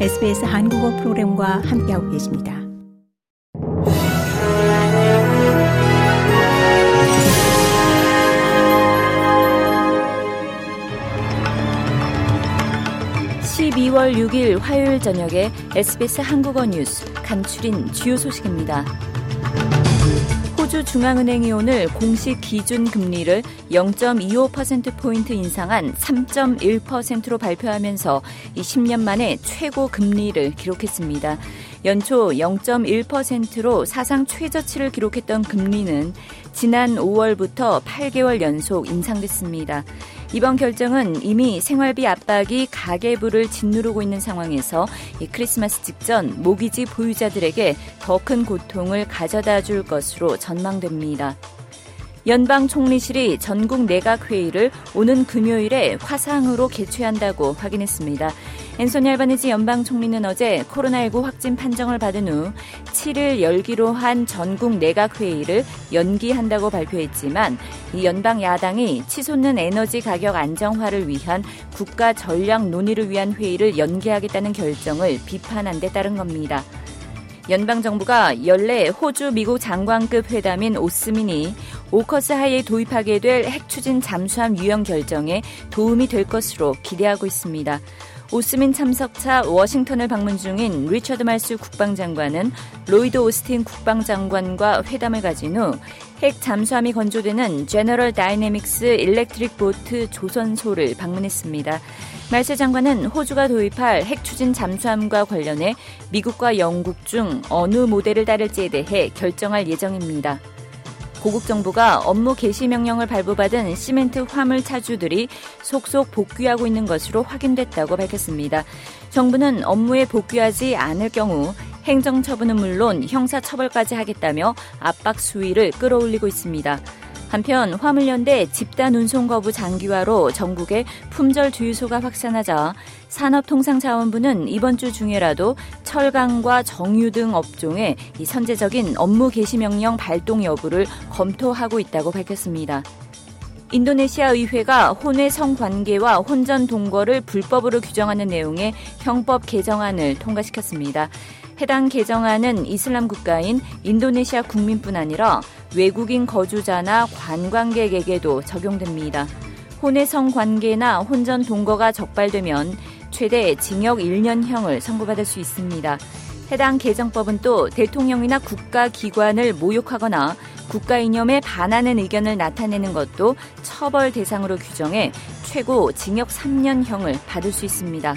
SBS 한국어 프로그램과 함께하고 계십니다. (12월 6일) 화요일 저녁에 SBS 한국어 뉴스 간추린 주요 소식입니다. 호주 중앙은행이 오늘 공식 기준 금리를 0.25%포인트 인상한 3.1%로 발표하면서 이 10년 만에 최고 금리를 기록했습니다. 연초 0.1%로 사상 최저치를 기록했던 금리는 지난 5월부터 8개월 연속 인상됐습니다. 이번 결정은 이미 생활비 압박이 가계부를 짓누르고 있는 상황에서 크리스마스 직전 모기지 보유자들에게 더 큰 고통을 가져다 줄 것으로 전망됩니다. 연방 총리실이 전국 내각 회의를 오는 금요일에 화상으로 개최한다고 확인했습니다. 앤소니 알바니지 연방 총리는 어제 코로나19 확진 판정을 받은 후 7일 열기로 한 전국 내각 회의를 연기한다고 발표했지만 이 연방 야당이 치솟는 에너지 가격 안정화를 위한 국가 전략 논의를 위한 회의를 연기하겠다는 결정을 비판한 데 따른 겁니다. 연방 정부가 연례 호주 미국 장관급 회담인 오스민이 오커스 하이에 도입하게 될 핵추진 잠수함 유형 결정에 도움이 될 것으로 기대하고 있습니다. 오스민 참석차 워싱턴을 방문 중인 리처드 말스 국방장관은 로이드 오스틴 국방장관과 회담을 가진 후 핵 잠수함이 건조되는 제너럴 다이내믹스 일렉트릭 보트 조선소를 방문했습니다. 말스 장관은 호주가 도입할 핵 추진 잠수함과 관련해 미국과 영국 중 어느 모델을 따를지에 대해 결정할 예정입니다. 고국 정부가 업무 개시 명령을 발부받은 시멘트 화물 차주들이 속속 복귀하고 있는 것으로 확인됐다고 밝혔습니다. 정부는 업무에 복귀하지 않을 경우 행정 처분은 물론 형사 처벌까지 하겠다며 압박 수위를 끌어올리고 있습니다. 한편 화물연대 집단 운송 거부 장기화로 전국에 품절 주유소가 확산하자 산업통상자원부는 이번 주 중에라도 철강과 정유 등 업종에 이 선제적인 업무 개시 명령 발동 여부를 검토하고 있다고 밝혔습니다. 인도네시아 의회가 혼외 성관계와 혼전 동거를 불법으로 규정하는 내용의 형법 개정안을 통과시켰습니다. 해당 개정안은 이슬람 국가인 인도네시아 국민뿐 아니라 외국인 거주자나 관광객에게도 적용됩니다. 혼외성 관계나 혼전 동거가 적발되면 최대 징역 1년형을 선고받을 수 있습니다. 해당 개정법은 또 대통령이나 국가기관을 모욕하거나 국가 이념에 반하는 의견을 나타내는 것도 처벌 대상으로 규정해 최고 징역 3년형을 받을 수 있습니다.